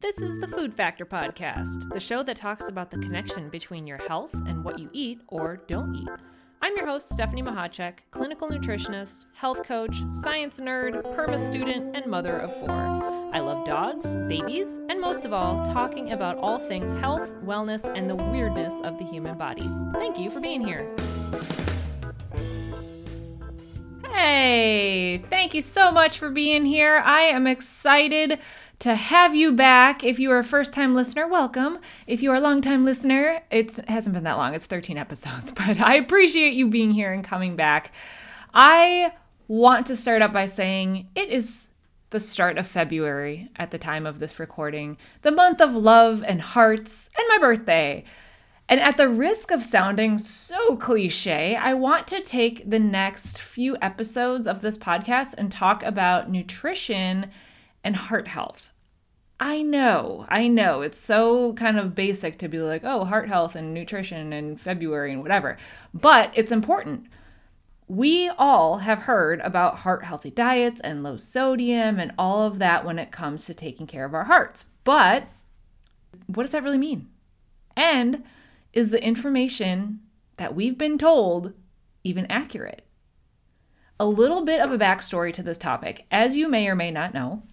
This is the Food Factor Podcast, the show that talks about the connection between your health and what you eat or don't eat. I'm your host, Stephanie Mahacek, clinical nutritionist, health coach, science nerd, perma student, and mother of four. I love dogs, babies, and most of all, talking about all things health, wellness, and the weirdness of the human body. Thank you for being here. Hey, thank you so much for being here. I am excited to have you back. If you are a first time listener, welcome. If you are a long time listener, it hasn't been that long, it's 13 episodes, but I appreciate you being here and coming back. I want to start up by saying it is the start of February at the time of this recording, the month of love and hearts, and my birthday. And at the risk of sounding so cliche, I want to take the next few episodes of this podcast and talk about nutrition and heart health. I know, I know. It's so kind of basic to be like, oh, heart health and nutrition and February and whatever. But it's important. We all have heard about heart healthy diets and low sodium and all of that when it comes to taking care of our hearts. But what does that really mean? And is the information that we've been told even accurate? A little bit of a backstory to this topic. As you may or may not know,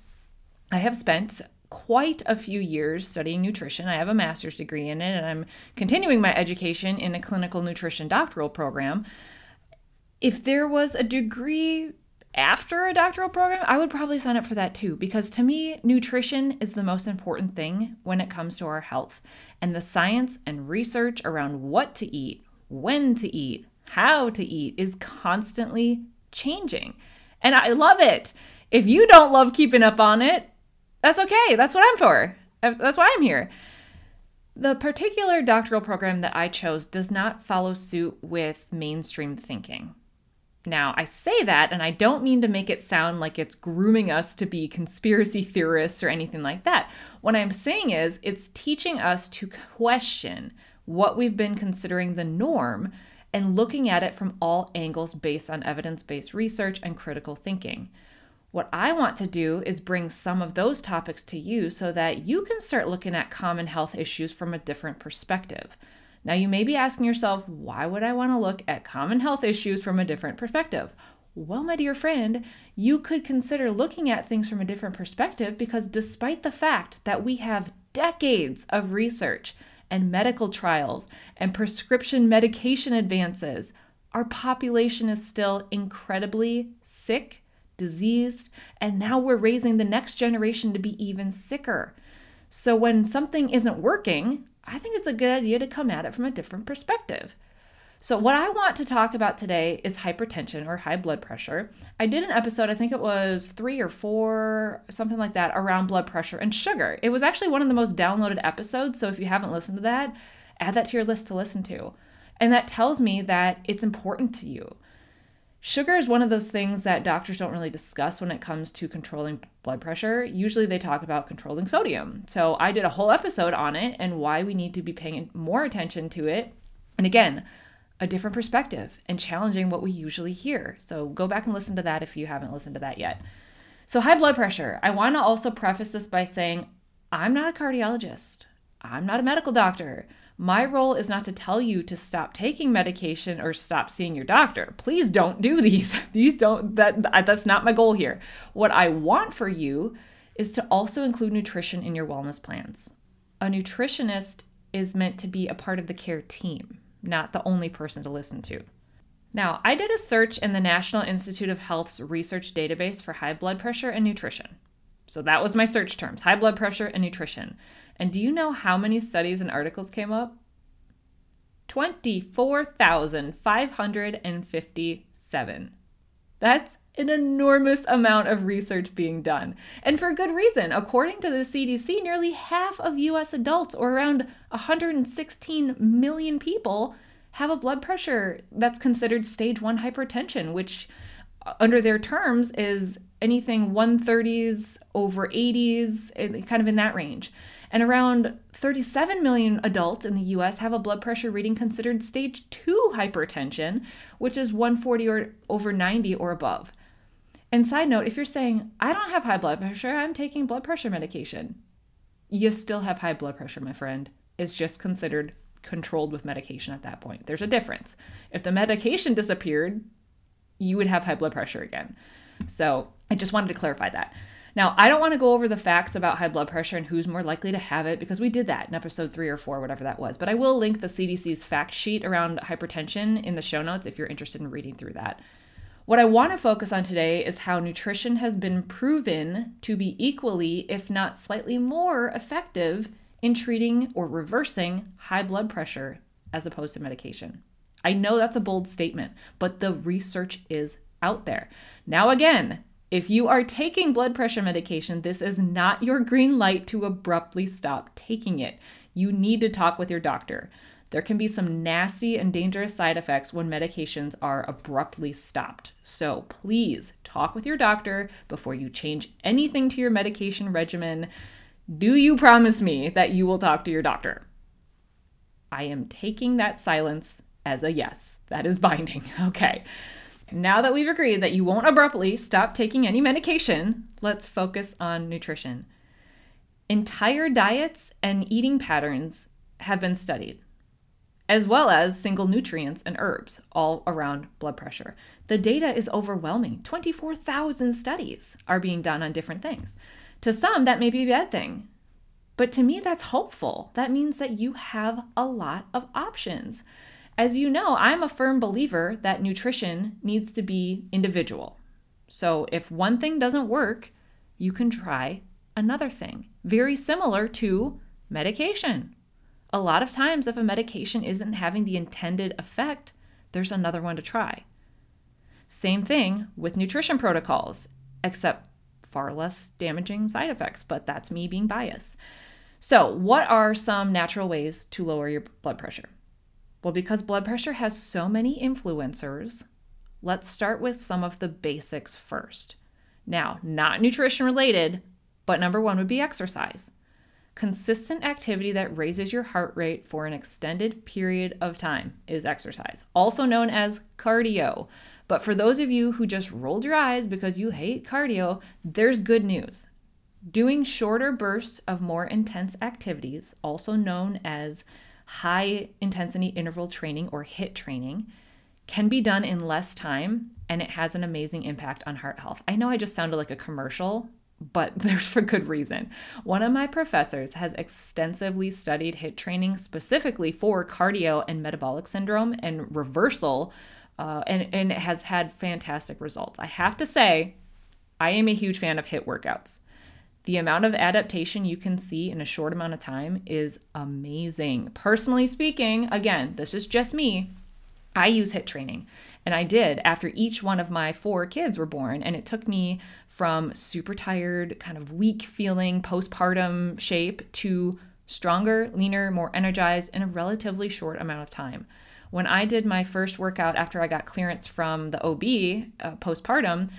I have spent quite a few years studying nutrition. I have a master's degree in it, and I'm continuing my education in a clinical nutrition doctoral program. If there was a degree after a doctoral program, I would probably sign up for that too, because to me, nutrition is the most important thing when it comes to our health. And the science and research around what to eat, when to eat, how to eat is constantly changing. And I love it. If you don't love keeping up on it, that's okay. That's what I'm for. Uh, that's why I'm here. The particular doctoral program that I chose does not follow suit with mainstream thinking. Now, I say that, and I don't mean to make it sound like it's grooming us to be conspiracy theorists or anything like that. What I'm saying is, it's teaching us to question what we've been considering the norm and looking at it from all angles based on evidence based research and critical thinking. What I want to do is bring some of those topics to you so that you can start looking at common health issues from a different perspective. Now, you may be asking yourself, why would I want to look at common health issues from a different perspective? Well, my dear friend, you could consider looking at things from a different perspective because despite the fact that we have decades of research and medical trials and prescription medication advances, our population is still incredibly sick diseased, and now we're raising the next generation to be even sicker. So when something isn't working, I think it's a good idea to come at it from a different perspective. So, what I want to talk about today is hypertension or high blood pressure. I did an episode, I think it was three or four, something like that, around blood pressure and sugar. It was actually one of the most downloaded episodes. So, if you haven't listened to that, add that to your list to listen to. And that tells me that it's important to you. Sugar is one of those things that doctors don't really discuss when it comes to controlling blood pressure. Usually they talk about controlling sodium. So I did a whole episode on it and why we need to be paying more attention to it. And again, a different perspective and challenging what we usually hear. So go back and listen to that if you haven't listened to that yet. So, high blood pressure. I want to also preface this by saying I'm not a cardiologist, I'm not a medical doctor. My role is not to tell you to stop taking medication or stop seeing your doctor. Please don't do these. These don't that that's not my goal here. What I want for you is to also include nutrition in your wellness plans. A nutritionist is meant to be a part of the care team, not the only person to listen to. Now, I did a search in the National Institute of Health's research database for high blood pressure and nutrition. So that was my search terms high blood pressure and nutrition. And do you know how many studies and articles came up? 24,557. That's an enormous amount of research being done. And for good reason. According to the CDC, nearly half of US adults, or around 116 million people, have a blood pressure that's considered stage 1 hypertension, which uh, under their terms is anything 130s over 80s, kind of in that range. And around 37 million adults in the US have a blood pressure reading considered stage 2 hypertension, which is 140 or over 90 or above. And side note, if you're saying, I don't have high blood pressure, I'm taking blood pressure medication. you still have high blood pressure, my friend. It's just considered controlled with medication at that point. There's a difference. If the medication disappeared, you would have high blood pressure again. So I just wanted to clarify that. Now, I don't want to go over the facts about high blood pressure and who's more likely to have it because we did that in episode three or four, whatever that was. But I will link the CDC's fact sheet around hypertension in the show notes if you're interested in reading through that. What I want to focus on today is how nutrition has been proven to be equally, if not slightly more, effective in treating or reversing high blood pressure as opposed to medication. I know that's a bold statement, but the research is out there. Now, again, if you are taking blood pressure medication, this is not your green light to abruptly stop taking it. You need to talk with your doctor. There can be some nasty and dangerous side effects when medications are abruptly stopped. So please talk with your doctor before you change anything to your medication regimen. Do you promise me that you will talk to your doctor? I am taking that silence as a yes. That is binding. Okay. Now that we've agreed that you won't abruptly stop taking any medication, let's focus on nutrition. Entire diets and eating patterns have been studied, as well as single nutrients and herbs all around blood pressure. The data is overwhelming. 24,000 studies are being done on different things. To some, that may be a bad thing. But to me, that's hopeful. That means that you have a lot of options. As you know, I'm a firm believer that nutrition needs to be individual. So if one thing doesn't work, you can try another thing. Very similar to medication. A lot of times, if a medication isn't having the intended effect, there's another one to try. Same thing with nutrition protocols, except far less damaging side effects, but that's me being biased. So, what are some natural ways to lower your blood pressure? Well, because blood pressure has so many influencers, let's start with some of the basics first. Now, not nutrition related, but number one would be exercise. Consistent activity that raises your heart rate for an extended period of time is exercise, also known as cardio. But for those of you who just rolled your eyes because you hate cardio, there's good news. Doing shorter bursts of more intense activities, also known as high intensity interval training or HIIT training can be done in less time and it has an amazing impact on heart health. I know I just sounded like a commercial, but there's for good reason. One of my professors has extensively studied HIIT training specifically for cardio and metabolic syndrome and reversal, uh, and, and it has had fantastic results. I have to say, I am a huge fan of HIIT workouts. The amount of adaptation you can see in a short amount of time is amazing. Personally speaking, again, this is just me. I use HIIT training. And I did after each one of my four kids were born. And it took me from super tired, kind of weak feeling postpartum shape to stronger, leaner, more energized in a relatively short amount of time. When I did my first workout after I got clearance from the OB uh, postpartum,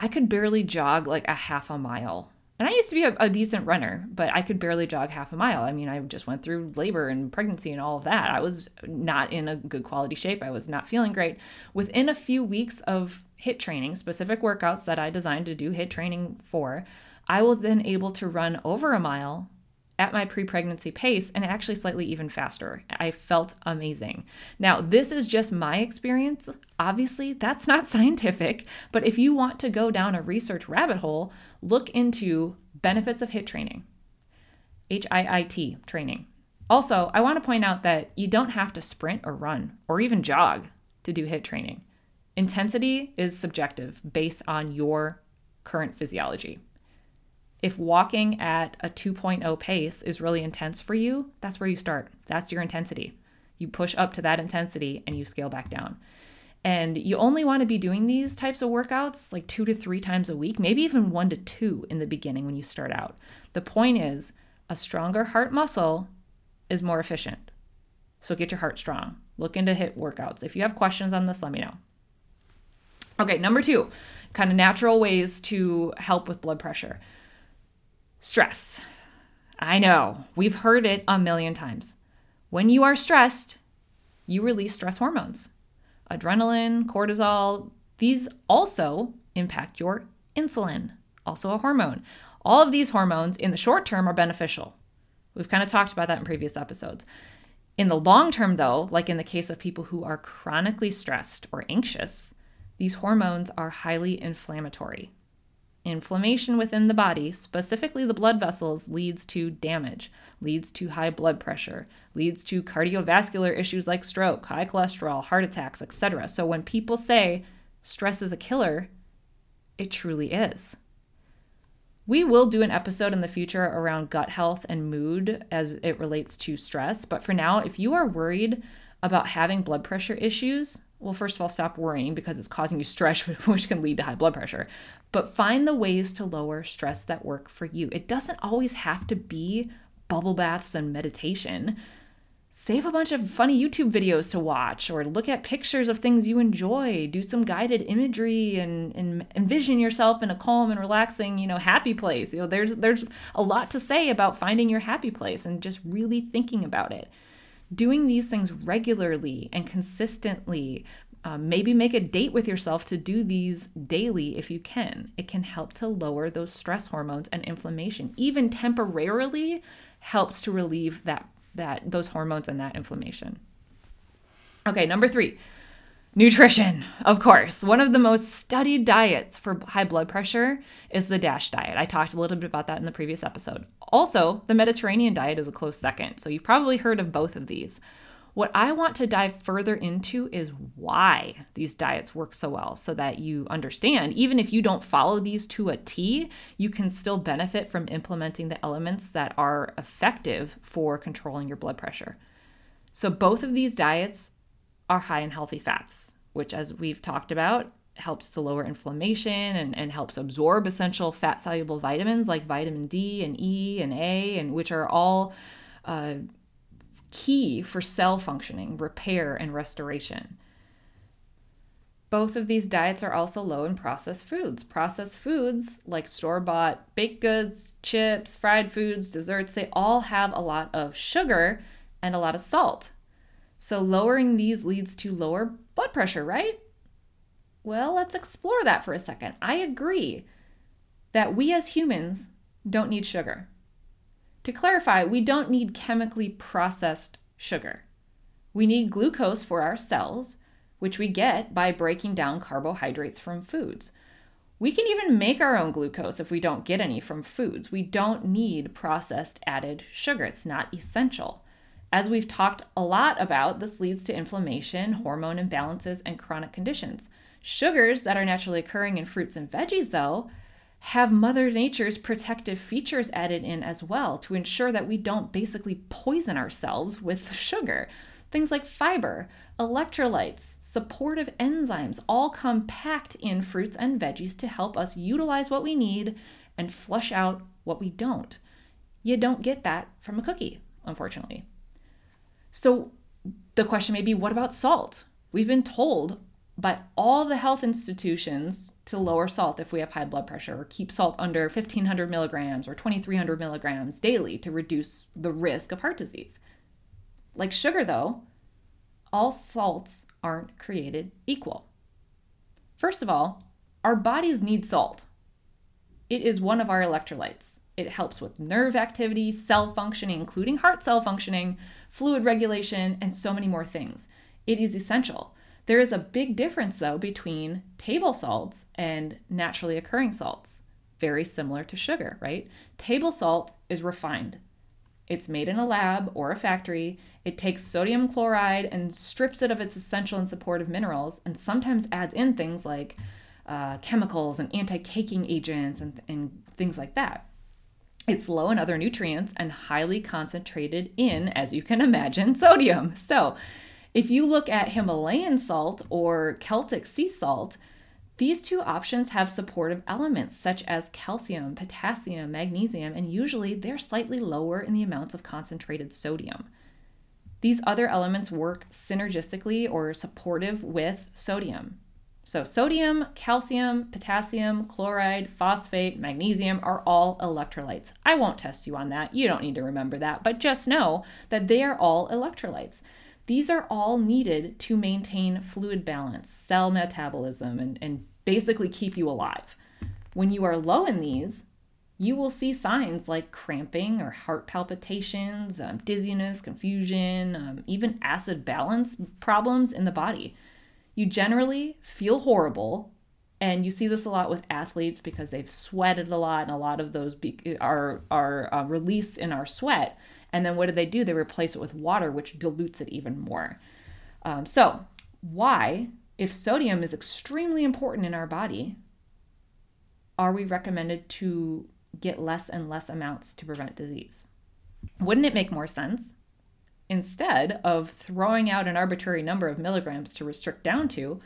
I could barely jog like a half a mile and I used to be a, a, decent runner, but I could barely jog half a mile. I mean, I just went through labor and pregnancy and all of that. I was not in a good quality shape. I was not feeling great. Within a few weeks of HIIT training, specific workouts that I designed to do HIIT training for, I was then able to run over a mile at my pre pregnancy pace and actually slightly even faster. I felt amazing. Now, this is just my experience. Obviously, that's not scientific, but if you want to go down a research rabbit hole, look into benefits of HIIT training, H I I T training. Also, I want to point out that you don't have to sprint or run or even jog to do HIIT training. Intensity is subjective based on your current physiology. If walking at a 2.0 pace is really intense for you, that's where you start. That's your intensity. You push up to that intensity and you scale back down. And you only want to be doing these types of workouts like two to three times a week, maybe even one to two in the beginning when you start out. The point is, a stronger heart muscle is more efficient. So get your heart strong. Look into HIIT workouts. If you have questions on this, let me know. Okay, number two, kind of natural ways to help with blood pressure. Stress. I know, we've heard it a million times. When you are stressed, you release stress hormones. Adrenaline, cortisol, these also impact your insulin, also a hormone. All of these hormones in the short term are beneficial. We've kind of talked about that in previous episodes. In the long term, though, like in the case of people who are chronically stressed or anxious, these hormones are highly inflammatory. Inflammation within the body, specifically the blood vessels, leads to damage, leads to high blood pressure, leads to cardiovascular issues like stroke, high cholesterol, heart attacks, etc. So when people say stress is a killer, it truly is. We will do an episode in the future around gut health and mood as it relates to stress. But for now, if you are worried about having blood pressure issues, well, first of all, stop worrying because it's causing you stress, which can lead to high blood pressure. But find the ways to lower stress that work for you. It doesn't always have to be bubble baths and meditation. Save a bunch of funny YouTube videos to watch or look at pictures of things you enjoy. Do some guided imagery and, and envision yourself in a calm and relaxing, you know, happy place. You know, there's there's a lot to say about finding your happy place and just really thinking about it doing these things regularly and consistently um, maybe make a date with yourself to do these daily if you can. It can help to lower those stress hormones and inflammation. Even temporarily helps to relieve that that those hormones and that inflammation. Okay, number 3. Nutrition, of course. One of the most studied diets for high blood pressure is the DASH diet. I talked a little bit about that in the previous episode. Also, the Mediterranean diet is a close second, so you've probably heard of both of these. What I want to dive further into is why these diets work so well so that you understand, even if you don't follow these to a T, you can still benefit from implementing the elements that are effective for controlling your blood pressure. So, both of these diets are high in healthy fats, which, as we've talked about, helps to lower inflammation and, and helps absorb essential fat soluble vitamins like vitamin D and E and A, and which are all. Uh, key for cell functioning, repair, and restoration. Both of these diets are also low in processed foods. Processed foods like store bought baked goods, chips, fried foods, desserts, they all have a lot of sugar and a lot of salt. So, lowering these leads to lower blood pressure, right? Well, let's explore that for a second. I agree that we as humans don't need sugar. To clarify, we don't need chemically processed sugar. We need glucose for our cells, which we get by breaking down carbohydrates from foods. We can even make our own glucose if we don't get any from foods. We don't need processed added sugar, it's not essential. As we've talked a lot about, this leads to inflammation, hormone imbalances, and chronic conditions. Sugars that are naturally occurring in fruits and veggies, though, have Mother Nature's protective features added in as well to ensure that we don't basically poison ourselves with sugar. Things like fiber, electrolytes, supportive enzymes all come packed in fruits and veggies to help us utilize what we need and flush out what we don't. You don't get that from a cookie, unfortunately. So the question may be what about salt? We've been told by all the health institutions to lower salt if we have high blood pressure or keep salt under 1500 milligrams or 2300 milligrams daily to reduce the risk of heart disease. Like sugar, though, all salts aren't created equal. First of all, our bodies need salt. It is one of our electrolytes. It helps with nerve activity, cell functioning, including heart cell functioning, fluid regulation, and so many more things. It is essential. There is a big difference, though, between table salts and naturally occurring salts. Very similar to sugar, right? Table salt is refined. It's made in a lab or a factory. It takes sodium chloride and strips it of its essential and supportive minerals, and sometimes adds in things like uh, chemicals and anti caking agents and, and things like that. It's low in other nutrients and highly concentrated in, as you can imagine, sodium. So, if you look at Himalayan salt or Celtic sea salt, these two options have supportive elements such as calcium, potassium, magnesium, and usually they're slightly lower in the amounts of concentrated sodium. These other elements work synergistically or supportive with sodium. So, sodium, calcium, potassium, chloride, phosphate, magnesium are all electrolytes. I won't test you on that. You don't need to remember that, but just know that they are all electrolytes. These are all needed to maintain fluid balance, cell metabolism, and, and basically keep you alive. When you are low in these, you will see signs like cramping or heart palpitations, um, dizziness, confusion, um, even acid balance problems in the body. You generally feel horrible, and you see this a lot with athletes because they've sweated a lot, and a lot of those be- are are uh, released in our sweat. And then what do they do? They replace it with water, which dilutes it even more. Um, so, why, if sodium is extremely important in our body, are we recommended to get less and less amounts to prevent disease? Wouldn't it make more sense instead of throwing out an arbitrary number of milligrams to restrict down to,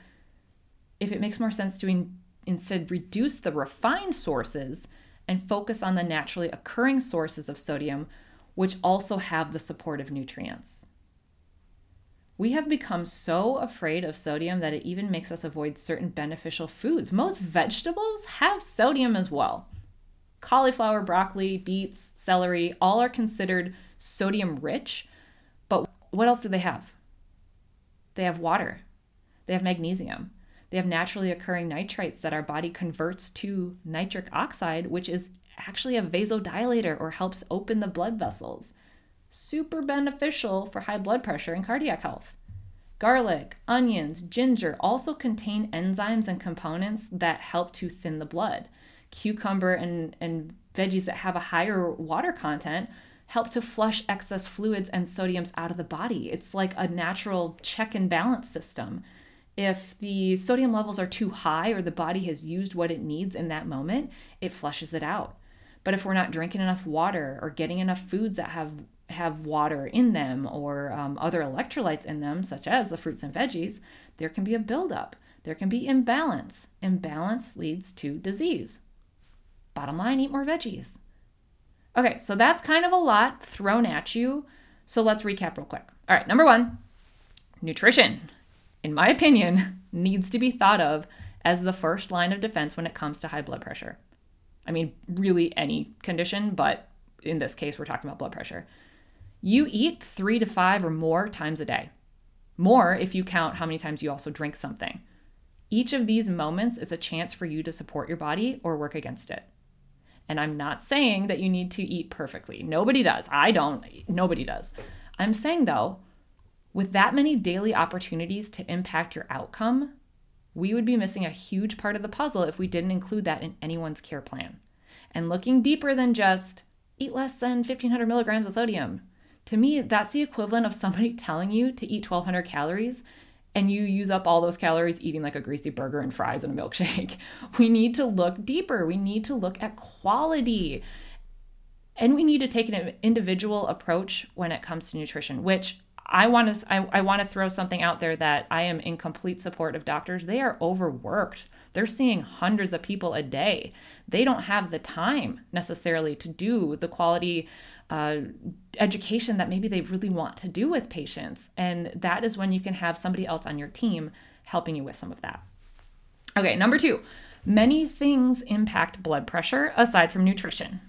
if it makes more sense to in, instead reduce the refined sources and focus on the naturally occurring sources of sodium, which also have the supportive nutrients? We have become so afraid of sodium that it even makes us avoid certain beneficial foods. Most vegetables have sodium as well. Cauliflower, broccoli, beets, celery, all are considered sodium rich. What else do they have? They have water, they have magnesium, they have naturally occurring nitrites that our body converts to nitric oxide, which is actually a vasodilator or helps open the blood vessels. Super beneficial for high blood pressure and cardiac health. Garlic, onions, ginger also contain enzymes and components that help to thin the blood cucumber and, and veggies that have a higher water content help to flush excess fluids and sodiums out of the body. It's like a natural check and balance system. If the sodium levels are too high or the body has used what it needs in that moment, it flushes it out. But if we're not drinking enough water or getting enough foods that have have water in them or um, other electrolytes in them, such as the fruits and veggies, there can be a buildup. There can be imbalance. Imbalance leads to disease. Bottom line, eat more veggies. Okay, so that's kind of a lot thrown at you. So let's recap real quick. All right, number one, nutrition, in my opinion, needs to be thought of as the first line of defense when it comes to high blood pressure. I mean, really any condition, but in this case, we're talking about blood pressure. You eat three to five or more times a day. More if you count how many times you also drink something. Each of these moments is a chance for you to support your body or work against it. And I'm not saying that you need to eat perfectly. Nobody does. I don't. Nobody does. I'm saying, though, with that many daily opportunities to impact your outcome, we would be missing a huge part of the puzzle if we didn't include that in anyone's care plan. And looking deeper than just eat less than 1500 milligrams of sodium. To me, that's the equivalent of somebody telling you to eat 1200 calories and you use up all those calories eating like a greasy burger and fries and a milkshake. We need to look deeper. We need to look at quality. And we need to take an individual approach when it comes to nutrition, which I want to I, I want to throw something out there that I am in complete support of doctors. They are overworked. They're seeing hundreds of people a day. They don't have the time necessarily to do the quality uh, education that maybe they really want to do with patients. And that is when you can have somebody else on your team helping you with some of that. Okay, number two, many things impact blood pressure aside from nutrition.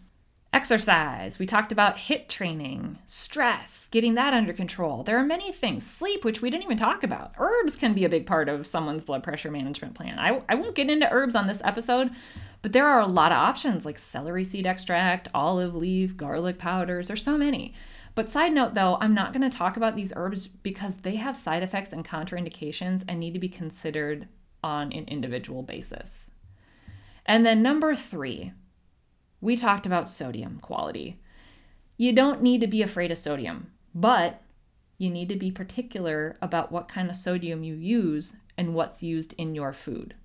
Exercise. We talked about HIIT training, stress, getting that under control. There are many things. Sleep, which we didn't even talk about. Herbs can be a big part of someone's blood pressure management plan. I, I won't get into herbs on this episode, but there are a lot of options like celery seed extract, olive leaf, garlic powders. There's so many. But side note though, I'm not going to talk about these herbs because they have side effects and contraindications and need to be considered on an individual basis. And then number three, we talked about sodium quality. You don't need to be afraid of sodium, but you need to be particular about what kind of sodium you use and what's used in your food.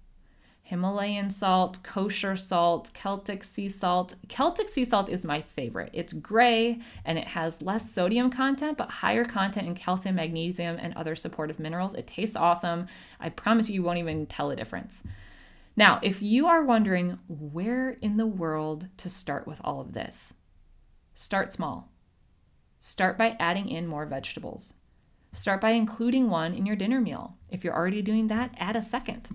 Himalayan salt, kosher salt, Celtic sea salt. Celtic sea salt is my favorite. It's gray and it has less sodium content, but higher content in calcium, magnesium, and other supportive minerals. It tastes awesome. I promise you, you won't even tell a difference. Now, if you are wondering where in the world to start with all of this, start small. Start by adding in more vegetables. Start by including one in your dinner meal. If you're already doing that, add a second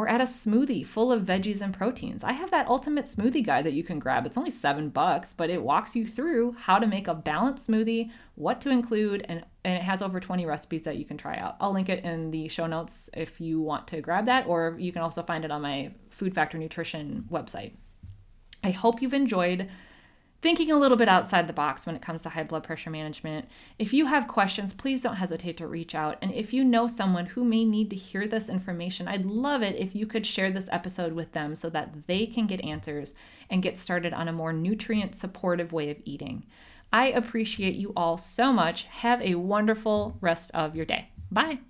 or add a smoothie full of veggies and proteins. I have that ultimate smoothie guide that you can grab. It's only seven bucks, but it walks you through how to make a balanced smoothie, what to include, and, and it has over 20 recipes that you can try out. I'll link it in the show notes if you want to grab that, or you can also find it on my Food Factor Nutrition website. I hope you've enjoyed thinking a little bit outside the box when it comes to high blood pressure management. If you have questions, please don't hesitate to reach out. And if you know someone who may need to hear this information, I'd love it if you could share this episode with them so that they can get answers and get started on a more nutrient supportive way of eating. I appreciate you all so much. Have a wonderful rest of your day. Bye.